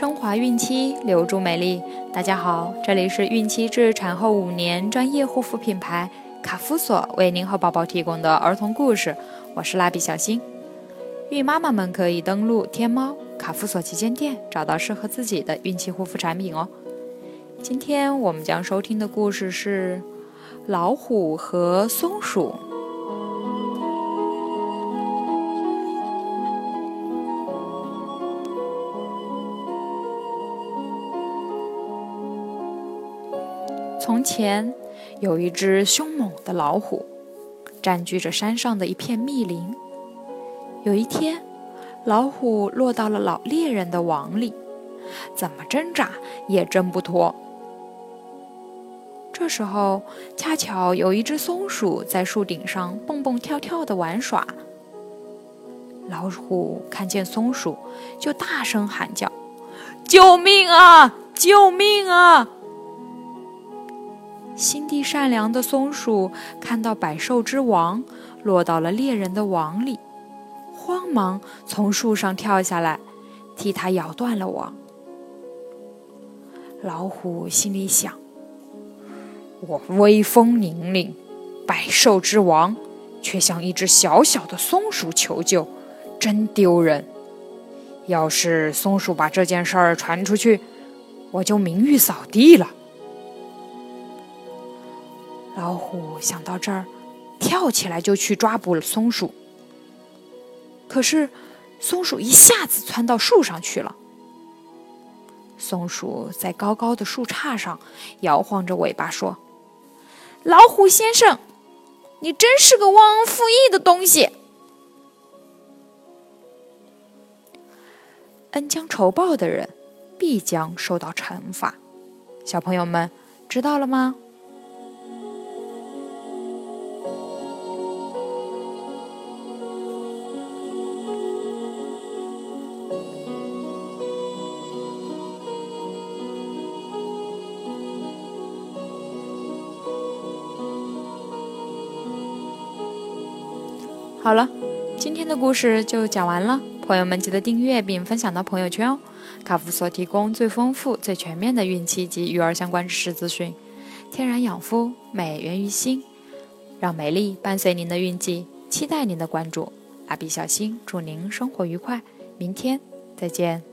升华孕期，留住美丽。大家好，这里是孕期至产后五年专业护肤品牌卡夫索为您和宝宝提供的儿童故事。我是蜡笔小新。孕妈妈们可以登录天猫卡夫索旗舰店，找到适合自己的孕期护肤产品哦。今天我们将收听的故事是老虎和松鼠。从前，有一只凶猛的老虎，占据着山上的一片密林。有一天，老虎落到了老猎人的网里，怎么挣扎也挣不脱。这时候，恰巧有一只松鼠在树顶上蹦蹦跳跳的玩耍。老虎看见松鼠，就大声喊叫：“救命啊！救命啊！”心地善良的松鼠看到百兽之王落到了猎人的网里，慌忙从树上跳下来，替他咬断了网。老虎心里想：“我威风凛凛，百兽之王，却向一只小小的松鼠求救，真丢人！要是松鼠把这件事儿传出去，我就名誉扫地了。”老虎想到这儿，跳起来就去抓捕了松鼠。可是，松鼠一下子窜到树上去了。松鼠在高高的树杈上摇晃着尾巴说：“老虎先生，你真是个忘恩负义的东西！恩将仇报的人，必将受到惩罚。”小朋友们知道了吗？好了，今天的故事就讲完了。朋友们记得订阅并分享到朋友圈哦。卡夫所提供最丰富、最全面的孕期及育儿相关知识资讯。天然养肤，美源于心，让美丽伴随您的孕期。期待您的关注。蜡笔小新祝您生活愉快，明天再见。